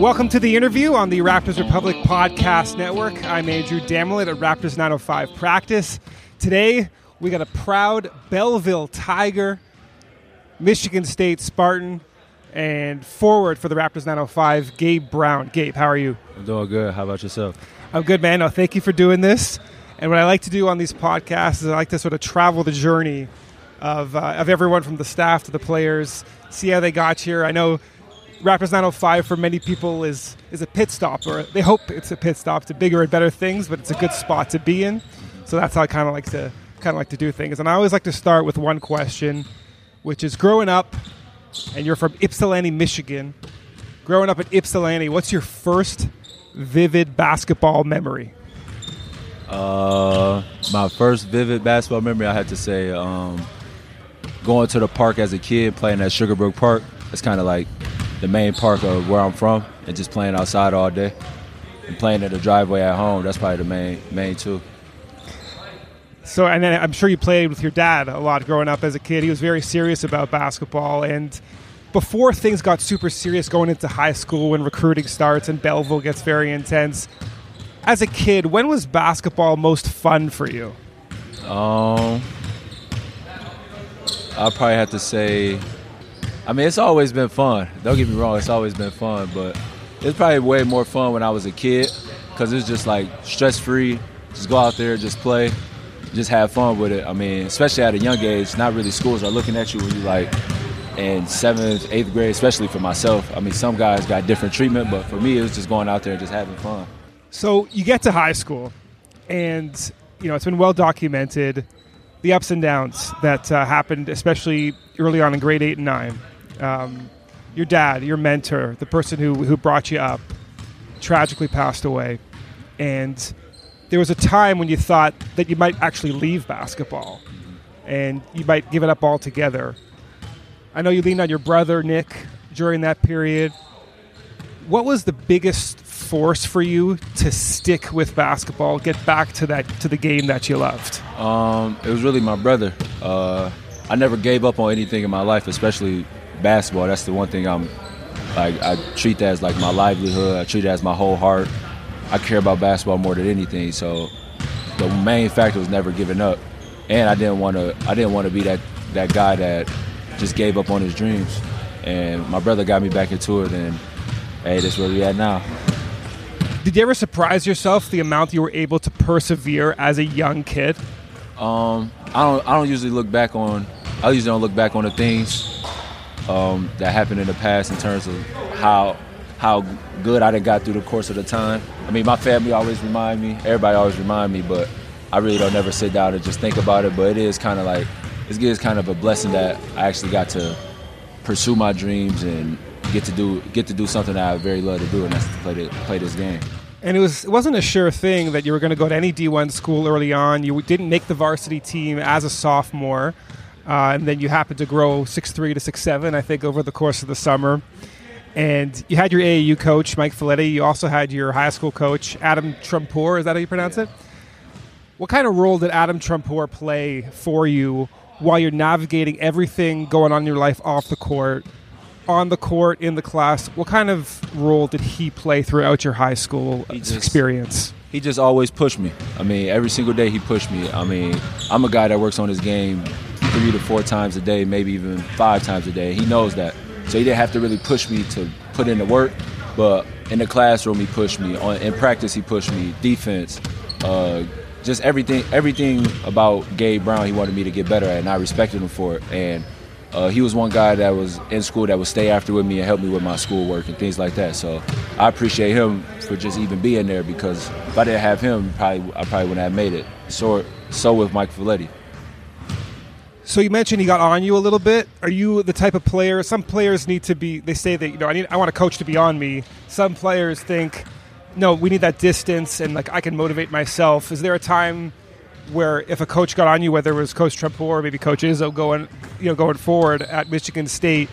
Welcome to the interview on the Raptors Republic Podcast Network. I'm Andrew Damlet at Raptors 905 Practice. Today, we got a proud Belleville Tiger, Michigan State Spartan, and forward for the Raptors 905, Gabe Brown. Gabe, how are you? I'm doing good. How about yourself? I'm good, man. No, thank you for doing this. And what I like to do on these podcasts is I like to sort of travel the journey of, uh, of everyone from the staff to the players, see how they got here. I know Raptors 905 for many people is is a pit stop, or they hope it's a pit stop to bigger and better things, but it's a good spot to be in. So that's how I kind of like to kind of like to do things. And I always like to start with one question, which is growing up, and you're from Ypsilanti, Michigan. Growing up at Ypsilanti, what's your first vivid basketball memory? Uh, my first vivid basketball memory, I had to say, um, going to the park as a kid, playing at Sugarbrook Park. It's kind of like the main park of where I'm from and just playing outside all day and playing in the driveway at home. That's probably the main main two. So, and then I'm sure you played with your dad a lot growing up as a kid. He was very serious about basketball. And before things got super serious going into high school when recruiting starts and Belleville gets very intense, as a kid, when was basketball most fun for you? Um, I probably have to say I mean, it's always been fun. Don't get me wrong, it's always been fun, but it's probably way more fun when I was a kid because it's just like stress free. Just go out there, just play, just have fun with it. I mean, especially at a young age, not really schools are looking at you when you like in seventh, eighth grade, especially for myself. I mean, some guys got different treatment, but for me, it was just going out there and just having fun. So you get to high school, and you know it's been well documented the ups and downs that uh, happened, especially early on in grade eight and nine um, your dad, your mentor, the person who, who brought you up, tragically passed away. And there was a time when you thought that you might actually leave basketball and you might give it up altogether. I know you leaned on your brother, Nick, during that period. What was the biggest force for you to stick with basketball, get back to that to the game that you loved? Um, it was really my brother. Uh, I never gave up on anything in my life, especially basketball. That's the one thing I'm like. I treat that as like my livelihood. I treat it as my whole heart. I care about basketball more than anything. So the main factor was never giving up, and I didn't want to. I didn't want to be that that guy that just gave up on his dreams. And my brother got me back into it, and hey, that's where we at now. Did you ever surprise yourself the amount you were able to persevere as a young kid? Um, I don't. I don't usually look back on. I usually don't look back on the things um, that happened in the past in terms of how how good I done got through the course of the time. I mean, my family always remind me, everybody always remind me, but I really don't never sit down and just think about it. But it is kind of like it is kind of a blessing that I actually got to pursue my dreams and get to do get to do something that I very love to do, and that's to play the, play this game. And it was it wasn't a sure thing that you were going to go to any D1 school early on. You didn't make the varsity team as a sophomore. Uh, and then you happened to grow six three to six seven, I think, over the course of the summer. And you had your AAU coach, Mike Folletti. You also had your high school coach, Adam Trumpour. Is that how you pronounce it? What kind of role did Adam Trumpour play for you while you're navigating everything going on in your life off the court, on the court, in the class? What kind of role did he play throughout your high school just, experience? He just always pushed me. I mean, every single day he pushed me. I mean, I'm a guy that works on his game three to four times a day, maybe even five times a day. He knows that. So he didn't have to really push me to put in the work, but in the classroom he pushed me. In practice he pushed me. Defense, uh, just everything. Everything about Gabe Brown he wanted me to get better at, and I respected him for it. And uh, he was one guy that was in school that would stay after with me and help me with my schoolwork and things like that. So I appreciate him for just even being there because if I didn't have him, probably I probably wouldn't have made it. So so with Mike Folletti. So you mentioned he got on you a little bit. Are you the type of player? Some players need to be. They say that you know I need. I want a coach to be on me. Some players think, no, we need that distance, and like I can motivate myself. Is there a time where if a coach got on you, whether it was Coach Trump or maybe Coach Izzo going, you know, going forward at Michigan State,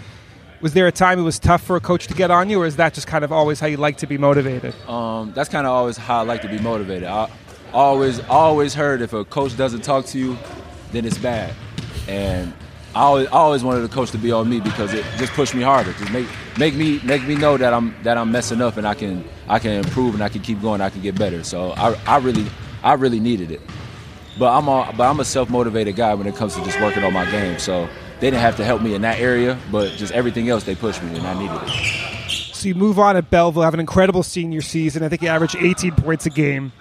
was there a time it was tough for a coach to get on you, or is that just kind of always how you like to be motivated? Um, that's kind of always how I like to be motivated. I always always heard if a coach doesn't talk to you, then it's bad, and I always, I always wanted the coach to be on me because it just pushed me harder, just make make me make me know that I'm that I'm messing up and I can I can improve and I can keep going, I can get better. So I, I really I really needed it. But I'm a, but I'm a self motivated guy when it comes to just working on my game. So they didn't have to help me in that area, but just everything else they pushed me and I needed it. So you move on at Belleville, have an incredible senior season. I think you average 18 points a game,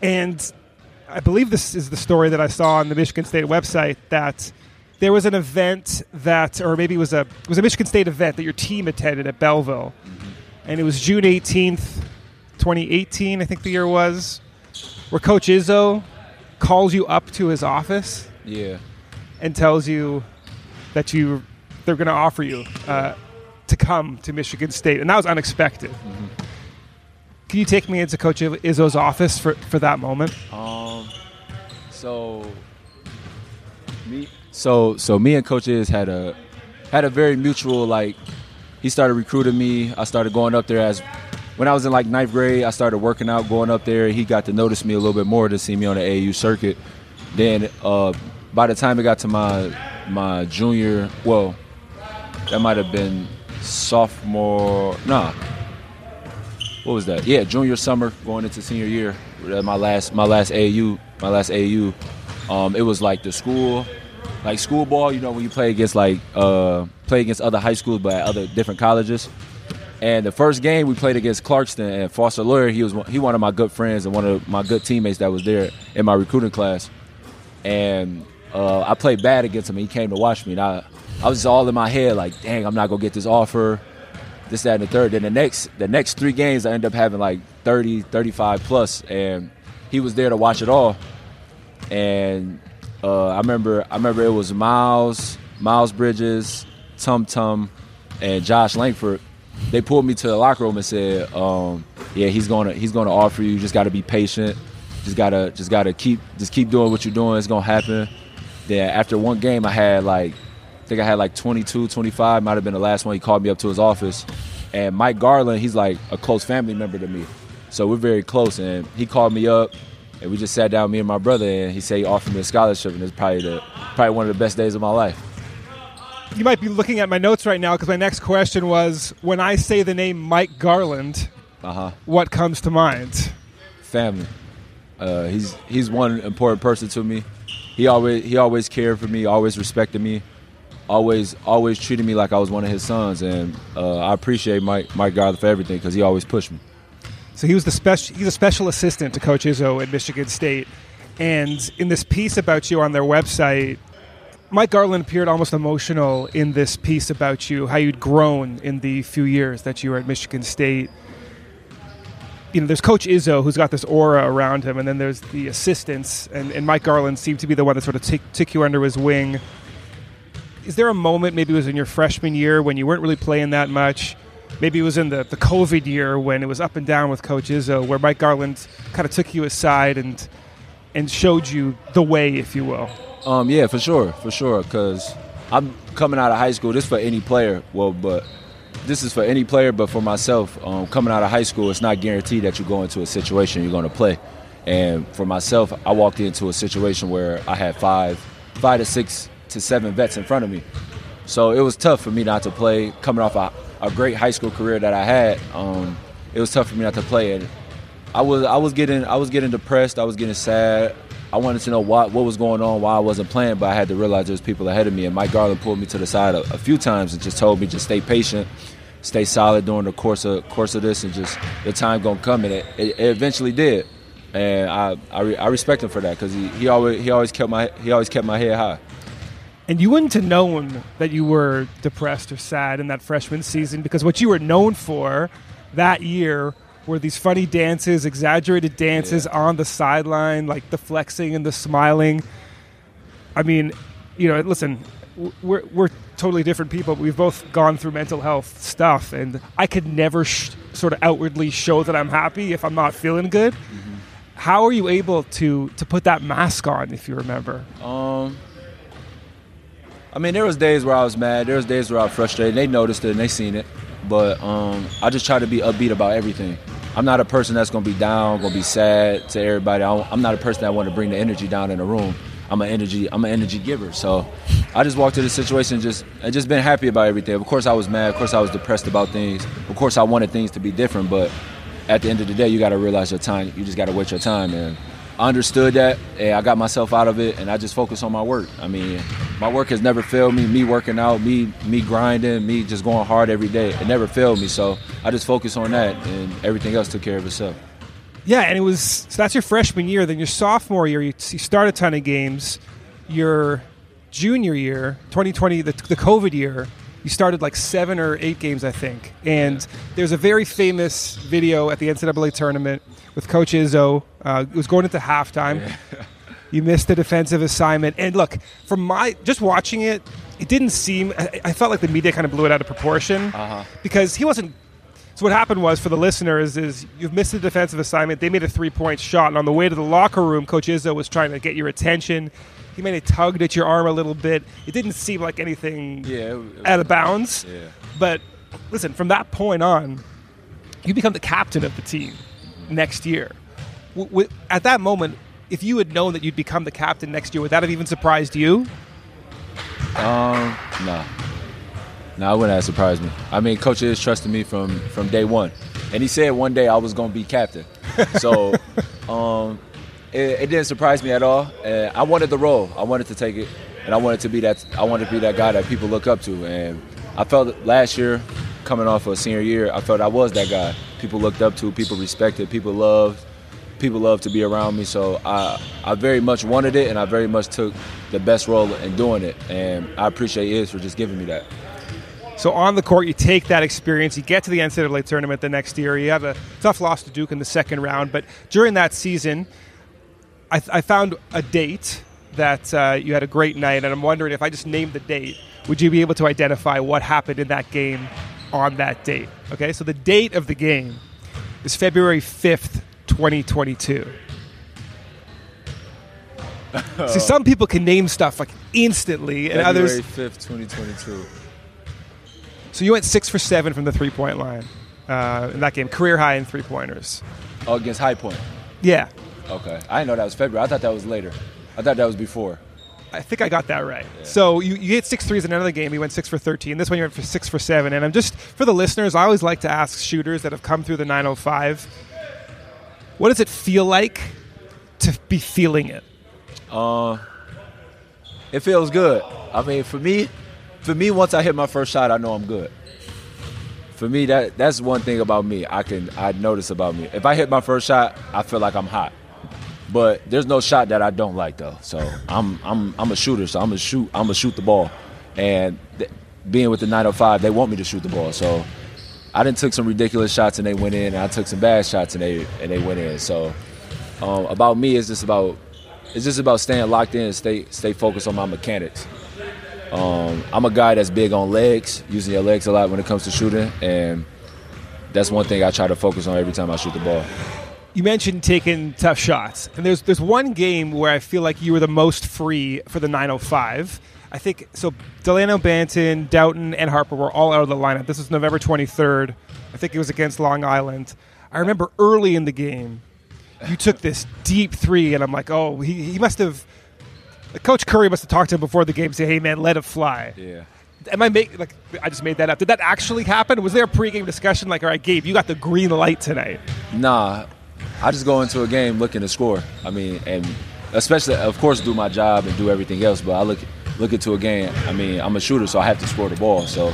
and I believe this is the story that I saw on the Michigan State website that there was an event that, or maybe it was a it was a Michigan State event that your team attended at Belleville, and it was June 18th, 2018. I think the year was, where Coach Izzo calls you up to his office Yeah. and tells you that you they're going to offer you uh, to come to Michigan State, and that was unexpected. Can you take me into Coach Izzo's office for, for that moment? Um, so me, so so me and coaches had a had a very mutual like. He started recruiting me. I started going up there as when I was in like ninth grade. I started working out, going up there. He got to notice me a little bit more to see me on the AU circuit. Then uh, by the time it got to my my junior, well, that might have been sophomore. Nah, what was that? Yeah, junior summer going into senior year. uh, My last my last AU my last AU. Um, it was like the school, like school ball. You know when you play against like uh, play against other high schools, but at other different colleges. And the first game we played against Clarkston and Foster Loyer, he was one- he one of my good friends and one of my good teammates that was there in my recruiting class. And uh, I played bad against him. And he came to watch me, and I I was all in my head like, dang, I'm not gonna get this offer this, that, and the third. Then the next the next three games, I ended up having like 30, 35 plus, and he was there to watch it all. And uh, I remember I remember it was Miles, Miles Bridges, Tum Tum, and Josh Langford. They pulled me to the locker room and said, um, "Yeah, he's gonna he's gonna offer you. You just got to be patient. Just gotta just gotta keep just keep doing what you're doing. It's gonna happen." Then after one game, I had like I think I had like 22, 25. Might have been the last one. He called me up to his office, and Mike Garland, he's like a close family member to me, so we're very close. And he called me up, and we just sat down, me and my brother, and he said he offered me a scholarship, and it's probably the probably one of the best days of my life. You might be looking at my notes right now because my next question was when I say the name Mike Garland, Uh huh. what comes to mind? Family. Uh, he's he's one important person to me. He always he always cared for me, always respected me, always always treated me like I was one of his sons, and uh, I appreciate Mike Mike Garland for everything because he always pushed me. So he was the special. He's a special assistant to Coach Izzo at Michigan State, and in this piece about you on their website, Mike Garland appeared almost emotional in this piece about you, how you'd grown in the few years that you were at Michigan State. You know, there's Coach Izzo who's got this aura around him, and then there's the assistants, and, and Mike Garland seemed to be the one that sort of took took you under his wing. Is there a moment, maybe it was in your freshman year when you weren't really playing that much? Maybe it was in the, the COVID year when it was up and down with Coach Izzo, where Mike Garland kind of took you aside and and showed you the way, if you will. Um, yeah, for sure, for sure. Because I'm coming out of high school. This for any player. Well, but this is for any player. But for myself, um, coming out of high school, it's not guaranteed that you go into a situation you're going to play. And for myself, I walked into a situation where I had five, five to six to seven vets in front of me. So it was tough for me not to play. Coming off a, a great high school career that I had, um, it was tough for me not to play. it. I was I was getting I was getting depressed. I was getting sad. I wanted to know what what was going on, why I wasn't playing, but I had to realize there was people ahead of me. And Mike Garland pulled me to the side a, a few times and just told me just stay patient, stay solid during the course of course of this, and just the time gonna come. And it, it, it eventually did. And I I, re, I respect him for that because he, he always he always kept my he always kept my head high. And you wouldn't have known that you were depressed or sad in that freshman season because what you were known for that year were these funny dances, exaggerated dances Yeah. on the sideline, like the flexing and the smiling. I mean, you know, listen, we're we're totally different people. But we've both gone through mental health stuff, and I could never sh- sort of outwardly show that I'm happy if I'm not feeling good. How are you able to to put that mask on? If you remember, Um, I mean, there was days where I was mad. There was days where I was frustrated. They noticed it and they seen it, but um, I just try to be upbeat about everything. I'm not a person that's gonna be down, gonna be sad to everybody. I'm not a person that want to bring the energy down in the room. I'm an energy. I'm an energy giver. So I just walked to the situation and just and just been happy about everything. Of course, I was mad. Of course, I was depressed about things. Of course, I wanted things to be different. But at the end of the day, you got to realize your time. You just got to wait your time. And I understood that, and I got myself out of it, and I just focused on my work. I mean, my work has never failed me. Me working out, me me grinding, me just going hard every day. It never failed me. So I just focused on that, and everything else took care of itself. yeah, and it was so that's your freshman year. Then your sophomore year, you, you start a ton of games. Your junior year, 2020, the, the COVID year, you started like seven or eight games, I think. And there's a very famous video at the NCAA tournament with Coach Izzo. Uh, it was going into halftime. You missed the defensive assignment. And look, from my just watching it, it didn't seem. I, I felt like the media kind of blew it out of proportion Uh-huh. because he wasn't. So what happened was for the listeners is you've missed the defensive assignment. They made a three point shot, and on the way to the locker room, Coach Izzo was trying to get your attention. He may have tugged at your arm a little bit. It didn't seem like anything Yeah. out of bounds. Yeah. But listen, from that point on, you become the captain of the team next year. W- at that moment, if you had known that you'd become the captain next year, would that have even surprised you? Um, nah. Nah, it wouldn't have surprised me. I mean, coach is trusting me from from day one, and he said one day I was gonna be captain. So, um, it, it didn't surprise me at all. I wanted the role. I wanted to take it, and I wanted to be that. I wanted to be that guy that people look up to. And I felt last year, coming off of a senior year, I felt I was that guy. People looked up to. People respected. People loved people loved to be around me. So I, I very much wanted it, and I very much took the best role in doing it. And I appreciate Iz for just giving me that. So on the court, you take that experience. You get to the NCAA tournament the next year. You have a tough loss to Duke in the second round, but during that season, I, I found a date that uh, you had a great night, and I'm wondering if I just named the date, would you be able to identify what happened in that game on that date? Okay, so the date of the game is February 5th, 2022. See, some people can name stuff like instantly, and others. February fifth, twenty twenty two. So you went six for seven from the three point line uh, in that game, career high in three pointers. Oh, against High Point. Yeah, Okay, I didn't know that was February. I thought that was later. I thought that was before. I think I got that right. So you, you hit six threes in another game. You went six for 13. This one you went for six for seven. And I'm just, for the listeners, I always like to ask shooters that have come through the 905 what does it feel like to be feeling it? Uh, it feels good. I mean, for me, for me, once I hit my first shot, I know I'm good. For me, that that's one thing about me. I can I notice about me. If I hit my first shot, I feel like I'm hot. But there's no shot that I don't like though. So I'm I'm I'm a shooter. So I'm gonna shoot. I'm gonna shoot the ball. And th- being with the 905, they want me to shoot the ball. So I didn't took some ridiculous shots and they went in. And I took some bad shots and they and they went in. So um, about me, it's just about it's just about staying locked in and stay stay focused on my mechanics. Um, I'm a guy that's big on legs, using your legs a lot when it comes to shooting, and that's one thing I try to focus on every time I shoot the ball. You mentioned taking tough shots, and there's there's one game where I feel like you were the most free for the 905. I think so. Dalano Banton, Dowtin, and Harper were all out of the lineup. This was November 23rd. I think it was against Long Island. I remember early in the game, you took this deep three, and I'm like, oh, he, he must have. Coach Khoury must have talked to him before the game, and say, "Hey, man, let it fly." Yeah. Am I make like I just made that up? Did that actually happen? Was there a pregame discussion like, "All right, Gabe, you got the green light tonight"? Nah, I just go into a game looking to score. I mean, and especially, of course, do my job and do everything else. But I look look into a game. I mean, I'm a shooter, so I have to score the ball. So,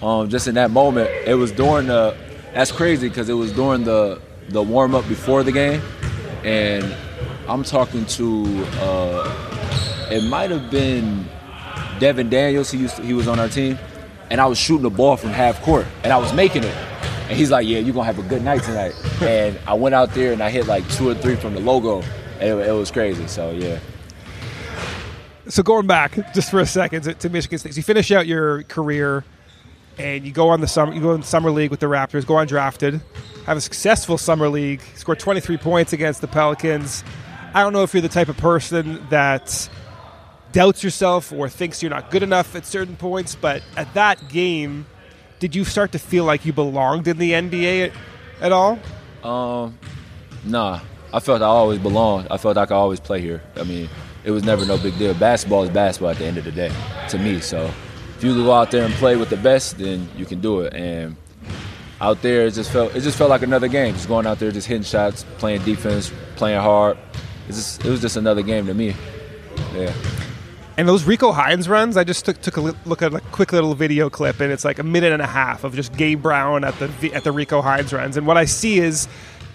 um, just in that moment, it was during the. That's crazy because it was during the the warm up before the game, and I'm talking to. Uh, it might have been Devin Daniels. He used to, he was on our team, and I was shooting the ball from half court, and I was making it. And he's like, "Yeah, you're gonna have a good night tonight." and I went out there and I hit like two or three from the logo, and it, it was crazy. So yeah, So going back just for a second to, to Michigan State, so you finish out your career and you go on the summer you go in the summer league with the Raptors, go undrafted, have a successful summer league, score 23 points against the Pelicans. I don't know if you're the type of person that doubts yourself or thinks you're not good enough at certain points, but at that game, did you start to feel like you belonged in the NBA at, all? Um, nah. I felt I always belonged. I felt I could always play here. I mean, it was never no big deal. Basketball is basketball at the end of the day, to me. So if you go out there and play with the best, then you can do it. And out there, it just felt it just felt like another game. Just going out there, just hitting shots, playing defense, playing hard. Just, it was just another game to me. Yeah. And those Rico Hines runs, I just took, took a look at a quick little video clip, and it's like a minute and a half of just Gabe Brown at the at the Rico Hines runs. And what I see is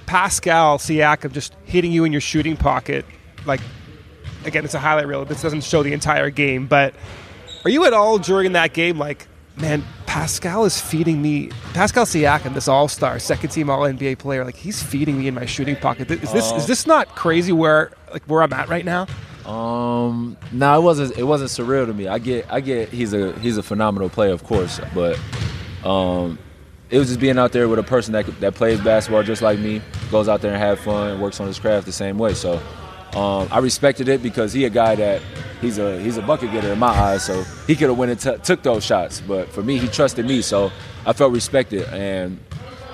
Pascal Siakam just hitting you in your shooting pocket. Like, again, it's a highlight reel. This doesn't show the entire game, but are you at all during that game like, man, Pascal is feeding me. Pascal Siakam, this All Star, second team All NBA player, like he's feeding me in my shooting pocket. Is this uh, is this not crazy? Where like where I'm at right now? Um, no, it wasn't. It wasn't surreal to me. I get, I get. He's a he's a phenomenal player, of course, but um, it was just being out there with a person that that plays basketball just like me, goes out there and have fun, works on his craft the same way. So um, I respected it because he a guy that he's a he's a bucket getter in my eyes. So he could have went and t- took those shots, but for me, he trusted me, so I felt respected. And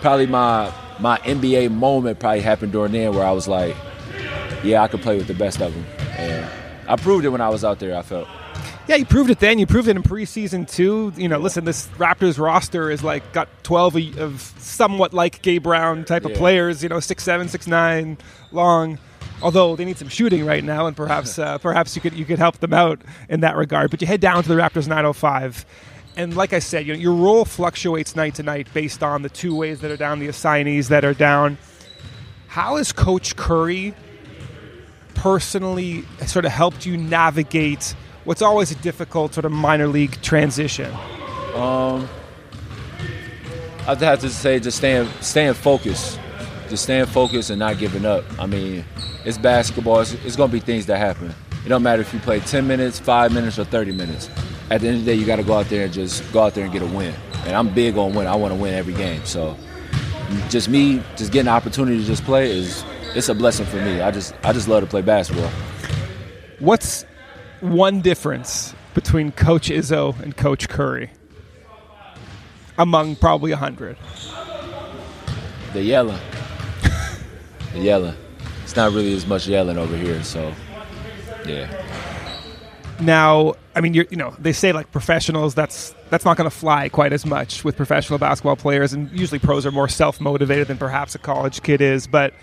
probably my my NBA moment probably happened during then where I was like, yeah, I could play with the best of them, and I proved it when I was out there. I felt. Yeah, you proved it then. You proved it in preseason too. You know, listen, this Raptors roster is like got twelve of somewhat like Gabe Brown type yeah. of players. You know, six seven, six nine, long. Although they need some shooting right now, and perhaps uh, perhaps you could you could help them out in that regard. But you head down to the Raptors 905, and like I said, you know, your role fluctuates night to night based on the two ways that are down, the assignees that are down. How has Coach Khoury personally sort of helped you navigate? what's always a difficult sort of minor league transition? Um, I'd have to say just staying staying focused, just staying focused and not giving up. I mean, it's basketball. It's, it's going to be things that happen. It don't matter if you play 10 minutes, five minutes, or 30 minutes. At the end of the day, you got to go out there and just go out there and get a win. And I'm big on win. I want to win every game. So, just me, just getting the opportunity to just play is it's a blessing for me. I just I just love to play basketball. What's one difference between Coach Izzo and Coach Khoury among probably a hundred? The yelling. the yelling. It's not really as much yelling over here, so yeah. Now, I mean, you know, they say like professionals. That's that's not going to fly quite as much with professional basketball players, and usually pros are more self motivated than perhaps a college kid is. But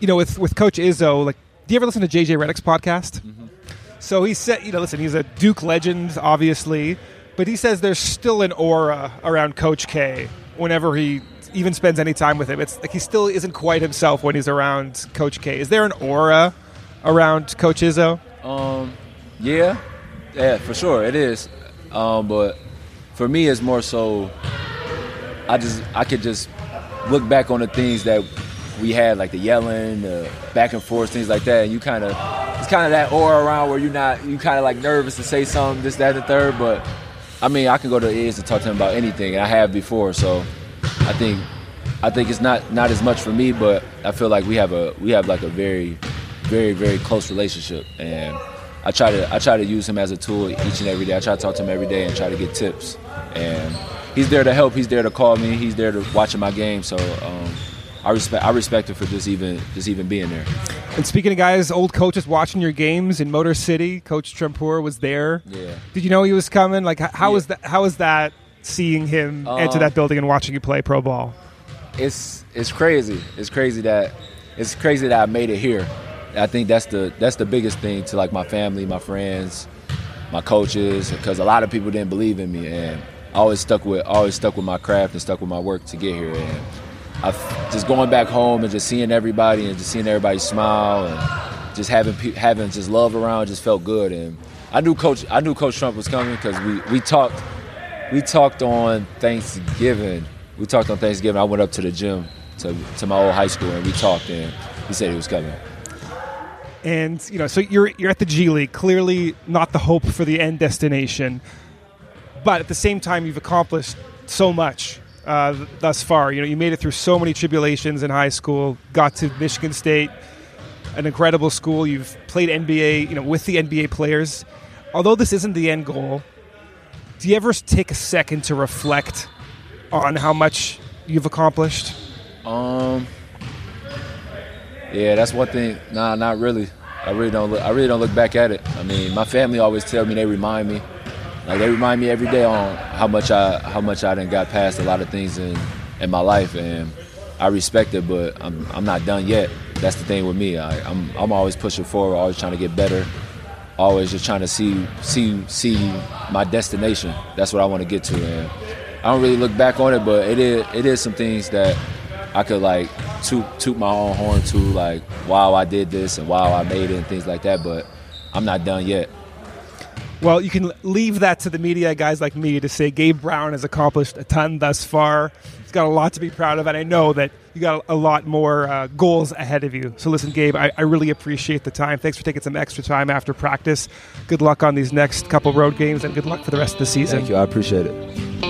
you know, with with Coach Izzo, like, do you ever listen to JJ Redick's podcast? Mm-hmm. So he said, you know, listen, he's a Duke legend, obviously, but he says there's still an aura around Coach K whenever he even spends any time with him. It's like he still isn't quite himself when he's around Coach K. Is there an aura around Coach Izzo? Um, yeah, yeah, for sure it is. Um, but for me, it's more so. I just I could just look back on the things that we had, like the yelling, the back and forth, things like that, and you kind of it's kind of that aura around where you're not you kind of like nervous to say something, this, that, and the third. But I mean, I can go to the and talk to him about anything, and I have before. So I think I think it's not not as much for me, but I feel like we have a we have like a very very very close relationship, and I try to I try to use him as a tool each and every day. I try to talk to him every day and try to get tips, and he's there to help. He's there to call me. He's there to watching my game. So. Um, I respect I respect him for just even just even being there. And speaking of guys, old coaches watching your games in Motor City, Coach Trumpour was there. Yeah. Did you know he was coming? Like, how yeah. was that? How was that? Seeing him um, enter that building and watching you play pro ball. It's it's crazy. It's crazy that it's crazy that I made it here. I think that's the that's the biggest thing to like my family, my friends, my coaches, because a lot of people didn't believe in me, and I always stuck with always stuck with my craft and stuck with my work to get here. And I just going back home and just seeing everybody and just seeing everybody smile and just having having just love around just felt good. And I knew Coach I knew Coach Trump was coming because we we talked we talked on Thanksgiving. We talked on Thanksgiving. I went up to the gym to to my old high school and we talked and he said he was coming. And you know, so you're you're at the G League, clearly not the hope for the end destination, but at the same time, you've accomplished so much uh, thus far. You know, you made it through so many tribulations in high school, got to Michigan State, an incredible school. You've played NBA, you know, with the NBA players. Although this isn't the end goal, do you ever take a second to reflect on how much you've accomplished? Um. Yeah, that's one thing. Nah, not really. I really don't. Look, I really don't look back at it. I mean, my family always tell me they remind me, like they remind me every day on how much I how much I done got past a lot of things in in my life, and I respect it. But I'm I'm not done yet. That's the thing with me. I, I'm I'm always pushing forward, always trying to get better, always just trying to see see see my destination. That's what I want to get to, and I don't really look back on it, but it is it is some things that I could like toot toot my own horn to, like wow I did this and wow I made it and things like that. But I'm not done yet. Well, you can leave that to the media guys like me to say Gabe Brown has accomplished a ton thus far. He's got a lot to be proud of, and I know that you got a lot more uh, goals ahead of you. So, listen, Gabe, I, I, really appreciate the time. Thanks for taking some extra time after practice. Good luck on these next couple road games, and good luck for the rest of the season. Thank you. I appreciate it.